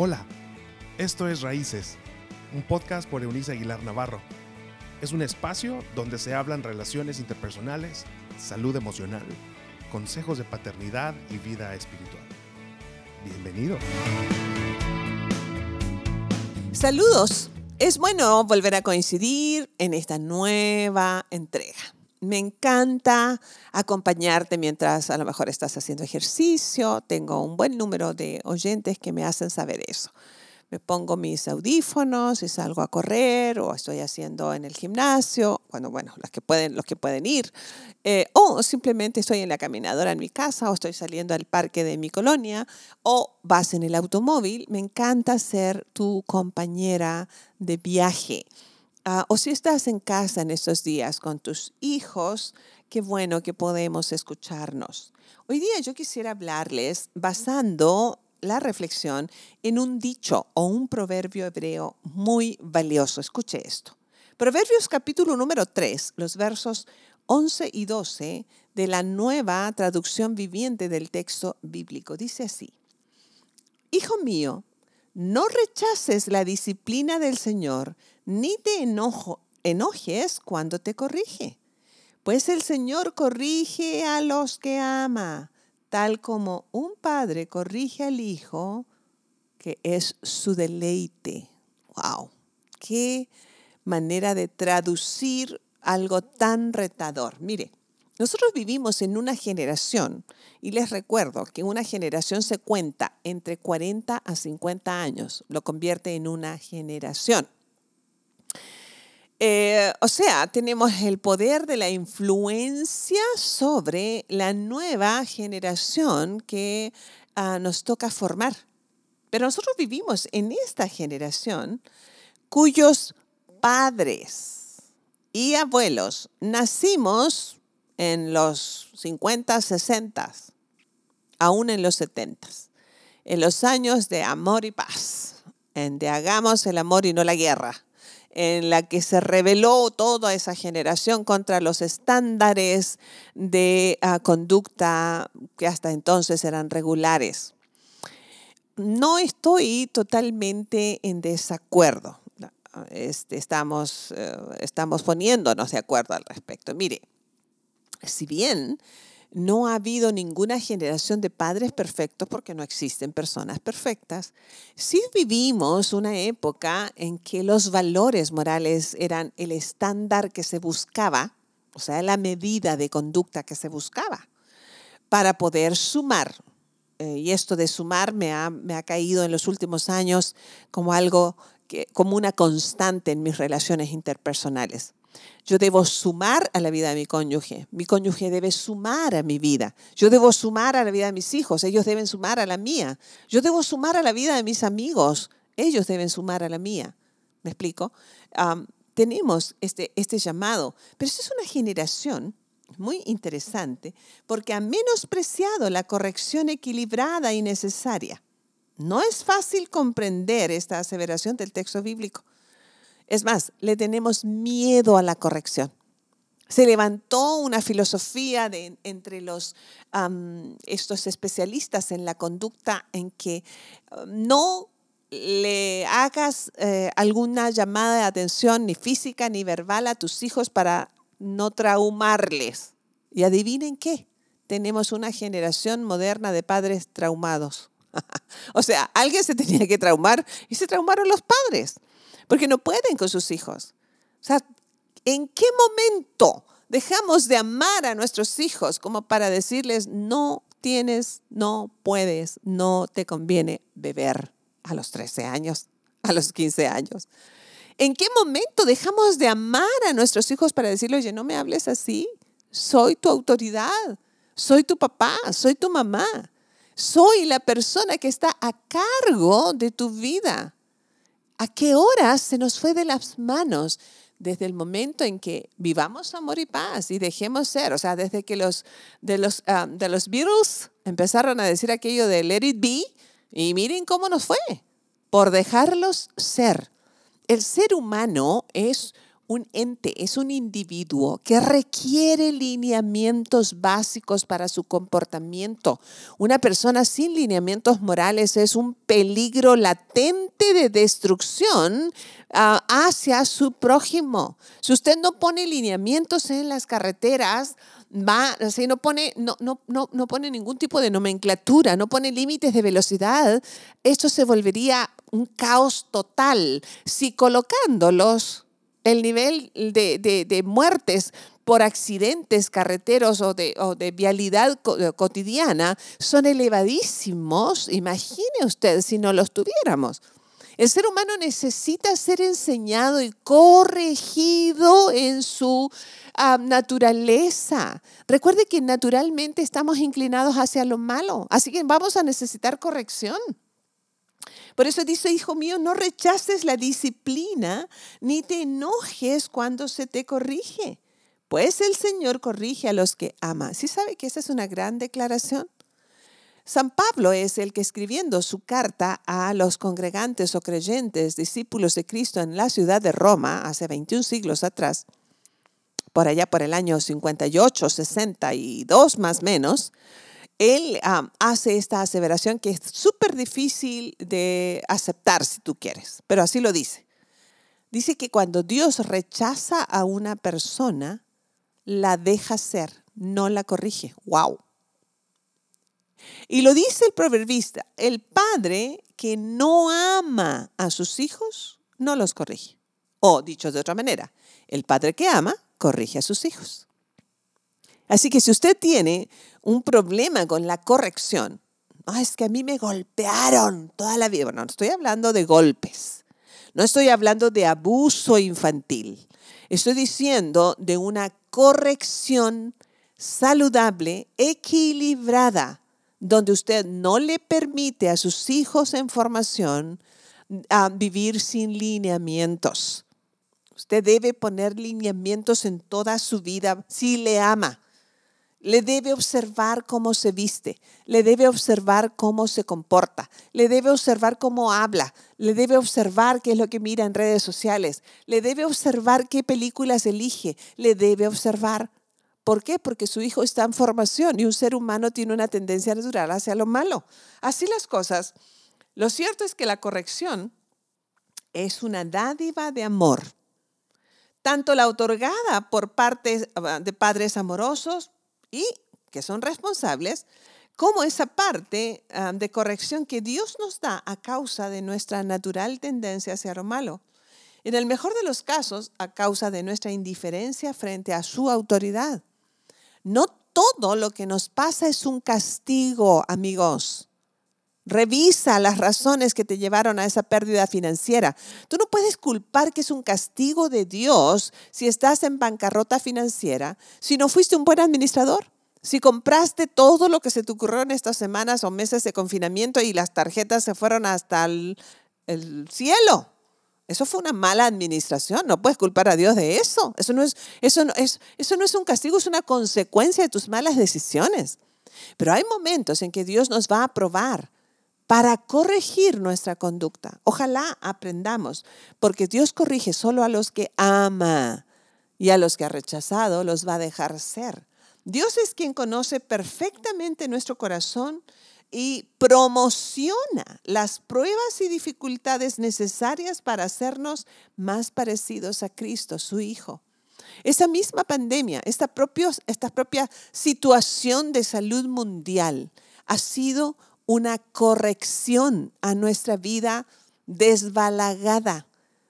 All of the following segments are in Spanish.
Hola, esto es Raíces, un podcast por Eunice Aguilar Navarro. Es un espacio donde se hablan relaciones interpersonales, salud emocional, consejos de paternidad y vida espiritual. Bienvenido. Saludos. Es bueno volver a coincidir en esta nueva entrega. Me encanta acompañarte mientras a lo mejor estás haciendo ejercicio. Tengo un buen número de oyentes que me hacen saber eso. Me pongo mis audífonos y salgo a correr o estoy haciendo en el gimnasio, cuando, bueno, los que pueden, los que pueden ir. Eh, o simplemente estoy en la caminadora en mi casa o estoy saliendo al parque de mi colonia o vas en el automóvil. Me encanta ser tu compañera de viaje. Ah, o si estás en casa en estos días con tus hijos, qué bueno que podemos escucharnos. Hoy día yo quisiera hablarles basando la reflexión en un dicho o un proverbio hebreo muy valioso. Escuche esto. Proverbios capítulo número 3, los versos 11 y 12 de la nueva traducción viviente del texto bíblico. Dice así, Hijo mío, no rechaces la disciplina del Señor, ni te enojes cuando te corrige. Pues el Señor corrige a los que ama, tal como un padre corrige al hijo, que es su deleite. ¡Wow! ¡Qué manera de traducir algo tan retador! Mire, nosotros vivimos en una generación, y les recuerdo que una generación se cuenta entre 40 a 50 años, lo convierte en una generación. Eh, o sea, tenemos el poder de la influencia sobre la nueva generación que ah, nos toca formar. Pero nosotros vivimos en esta generación cuyos padres y abuelos nacimos en los 50, 60, aún en los 70, en los años de amor y paz, en de hagamos el amor y no la guerra, en la que se rebeló toda esa generación contra los estándares de ah, conducta que hasta entonces eran regulares. No estoy totalmente en desacuerdo. Este, estamos, eh, estamos poniéndonos de acuerdo al respecto. Mire, si bien no ha habido ninguna generación de padres perfectos porque no existen personas perfectas, sí vivimos una época en que los valores morales eran el estándar que se buscaba, o sea, la medida de conducta que se buscaba para poder sumar. Eh, y esto de sumar me ha, caído en los últimos años como algo como una constante en mis relaciones interpersonales. Yo debo sumar a la vida de mi cónyuge. Mi cónyuge debe sumar a mi vida. Yo debo sumar a la vida de mis hijos. Ellos deben sumar a la mía. Yo debo sumar a la vida de mis amigos. Ellos deben sumar a la mía. ¿Me explico? tenemos este, este llamado. Pero es una generación muy interesante porque ha menospreciado la corrección equilibrada y necesaria. No es fácil comprender esta aseveración del texto bíblico. Es más, le tenemos miedo a la corrección. Se levantó una filosofía entre los, estos especialistas en la conducta en que um, no le hagas eh, alguna llamada de atención ni física ni verbal a tus hijos para no traumarles. Y adivinen qué, tenemos una generación moderna de padres traumados. o sea, alguien se tenía que traumar y se traumaron los padres porque no pueden con sus hijos. O sea, ¿en qué momento dejamos de amar a nuestros hijos como para decirles, no tienes, no puedes, no te conviene beber a los 13 años, a los 15 años? ¿En qué momento dejamos de amar a nuestros hijos para decirles, oye, no me hables así? Soy tu autoridad, soy tu papá, soy tu mamá, soy la persona que está a cargo de tu vida. ¿A qué horas se nos fue de las manos? Desde el momento en que vivamos amor y paz y dejemos ser, o sea, desde que los de los, ah, de los Beatles empezaron a decir aquello de let it be, y miren cómo nos fue, por dejarlos ser. El ser humano es un ente, es un individuo que requiere lineamientos básicos para su comportamiento. Una persona sin lineamientos morales es un peligro latente de destrucción ah, hacia su prójimo. Si usted no pone lineamientos en las carreteras, así no pone, no, no, no, no pone ningún tipo de nomenclatura, no pone límites de velocidad, esto se volvería un caos total. Si colocándolos el nivel de, muertes por accidentes carreteros o de, de vialidad eh, cotidiana son elevadísimos. Imagine usted si no los tuviéramos. El ser humano necesita ser enseñado y corregido en su ah, naturaleza. Recuerde que naturalmente estamos inclinados hacia lo malo, así que vamos a necesitar corrección. Por eso dice, hijo mío, no rechaces la disciplina ni te enojes cuando se te corrige, pues el Señor corrige a los que ama. ¿Sí sabe que esa es una gran declaración? San Pablo es el que escribiendo su carta a los congregantes o creyentes, discípulos de Cristo en la ciudad de Roma, hace 21 siglos atrás, por allá por el año 58, 62 más menos, él hace esta aseveración que es súper difícil de aceptar si tú quieres, pero así lo dice. Dice que cuando Dios rechaza a una persona, la deja ser, no la corrige. ¡Wow! Y lo dice el proverbista, el padre que no ama a sus hijos, no los corrige. O dicho de otra manera, el padre que ama, corrige a sus hijos. Así que si usted tiene un problema con la corrección, es que a mí me golpearon toda la vida. Bueno, no estoy hablando de golpes, no estoy hablando de abuso infantil. Estoy diciendo de una corrección saludable, equilibrada, donde usted no le permite a sus hijos en formación a vivir sin lineamientos. Usted debe poner lineamientos en toda su vida si le ama le debe observar cómo se viste, le debe observar cómo se comporta, le debe observar cómo habla, le debe observar qué es lo que mira en redes sociales, le debe observar qué películas elige, le debe observar. ¿Por qué? Porque su hijo está en formación y un ser humano tiene una tendencia natural hacia lo malo. Así las cosas. Lo cierto es que la corrección es una dádiva de amor tanto la otorgada por parte de padres amorosos y que son responsables, como esa parte ah, de corrección que Dios nos da a causa de nuestra natural tendencia hacia lo malo. En el mejor de los casos, a causa de nuestra indiferencia frente a su autoridad. No todo lo que nos pasa es un castigo, amigos. Revisa las razones que te llevaron a esa pérdida financiera. Tú no puedes culpar que es un castigo de Dios si estás en bancarrota financiera, si no fuiste un buen administrador, si compraste todo lo que se te ocurrió en estas semanas o meses de confinamiento y las tarjetas se fueron hasta el, cielo. Eso fue una mala administración. No puedes culpar a Dios de eso. Eso no es, eso no es, eso no es un castigo, es una consecuencia de tus malas decisiones. Pero hay momentos en que Dios nos va a probar para corregir nuestra conducta. Ojalá aprendamos, porque Dios corrige solo a los que ama y a los que ha rechazado los va a dejar ser. Dios es quien conoce perfectamente nuestro corazón y promociona las pruebas y dificultades necesarias para hacernos más parecidos a Cristo, su Hijo. Esa misma pandemia, esta, esta propia situación de salud mundial ha sido una corrección a nuestra vida desbalagada.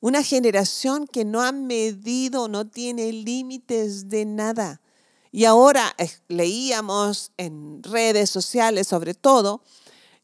Una generación que no ha medido, no tiene límites de nada. Y ahora eh, leíamos en redes sociales, sobre todo,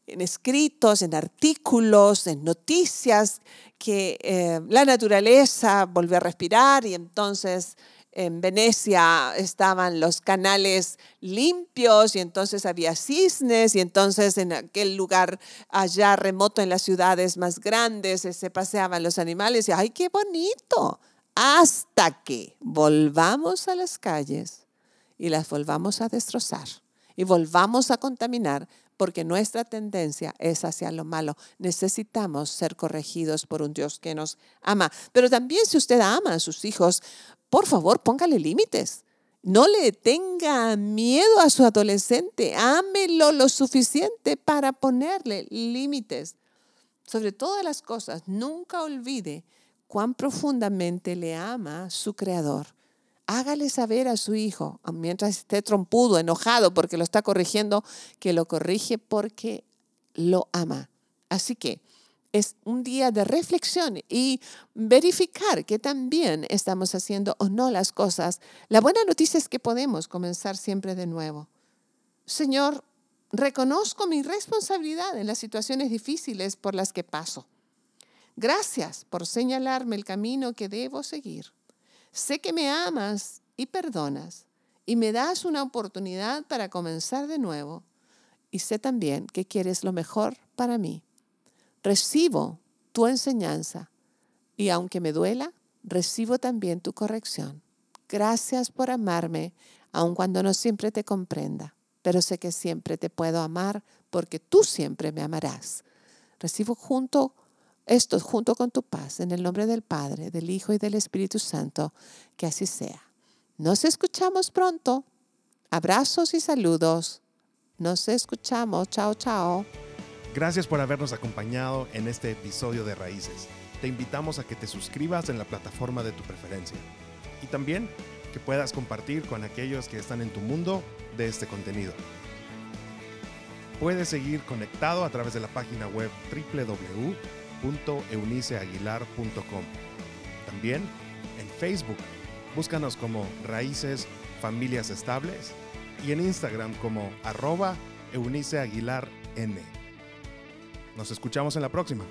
en escritos, en artículos, en noticias, que eh, la naturaleza volvió a respirar y entonces en Venecia estaban los canales limpios y entonces había cisnes y entonces en aquel lugar allá remoto en las ciudades más grandes eh, se paseaban los animales y ¡ay, qué bonito! Hasta que volvamos a las calles y las volvamos a destrozar y volvamos a contaminar porque nuestra tendencia es hacia lo malo. Necesitamos ser corregidos por un Dios que nos ama. Pero también si usted ama a sus hijos, por favor, póngale límites. No le tenga miedo a su adolescente. Ámelo lo suficiente para ponerle límites. Sobre todas las cosas, nunca olvide cuán profundamente le ama su creador. Hágale saber a su hijo, mientras esté trompudo, enojado porque lo está corrigiendo, que lo corrige porque lo ama. Así que es un día de reflexión y verificar que también estamos haciendo o no las cosas. La buena noticia es que podemos comenzar siempre de nuevo. Señor, reconozco mi responsabilidad en las situaciones difíciles por las que paso. Gracias por señalarme el camino que debo seguir. Sé que me amas y perdonas y me das una oportunidad para comenzar de nuevo. Y sé también que quieres lo mejor para mí. Recibo tu enseñanza y aunque me duela, recibo también tu corrección. Gracias por amarme, aun cuando no siempre te comprenda, pero sé que siempre te puedo amar porque tú siempre me amarás. Recibo junto esto junto con tu paz, en el nombre del Padre, del Hijo y del Espíritu Santo, que así sea. Nos escuchamos pronto. Abrazos y saludos. Nos escuchamos. Chao, chao. Gracias por habernos acompañado en este episodio de Raíces. Te invitamos a que te suscribas en la plataforma de tu preferencia y también que puedas compartir con aquellos que están en tu mundo de este contenido. Puedes seguir conectado a través de la página web www www.euniceaguilar.com. También en Facebook, búscanos como Raíces Familias Estables y en Instagram como arroba Eunice. Nos escuchamos en la próxima.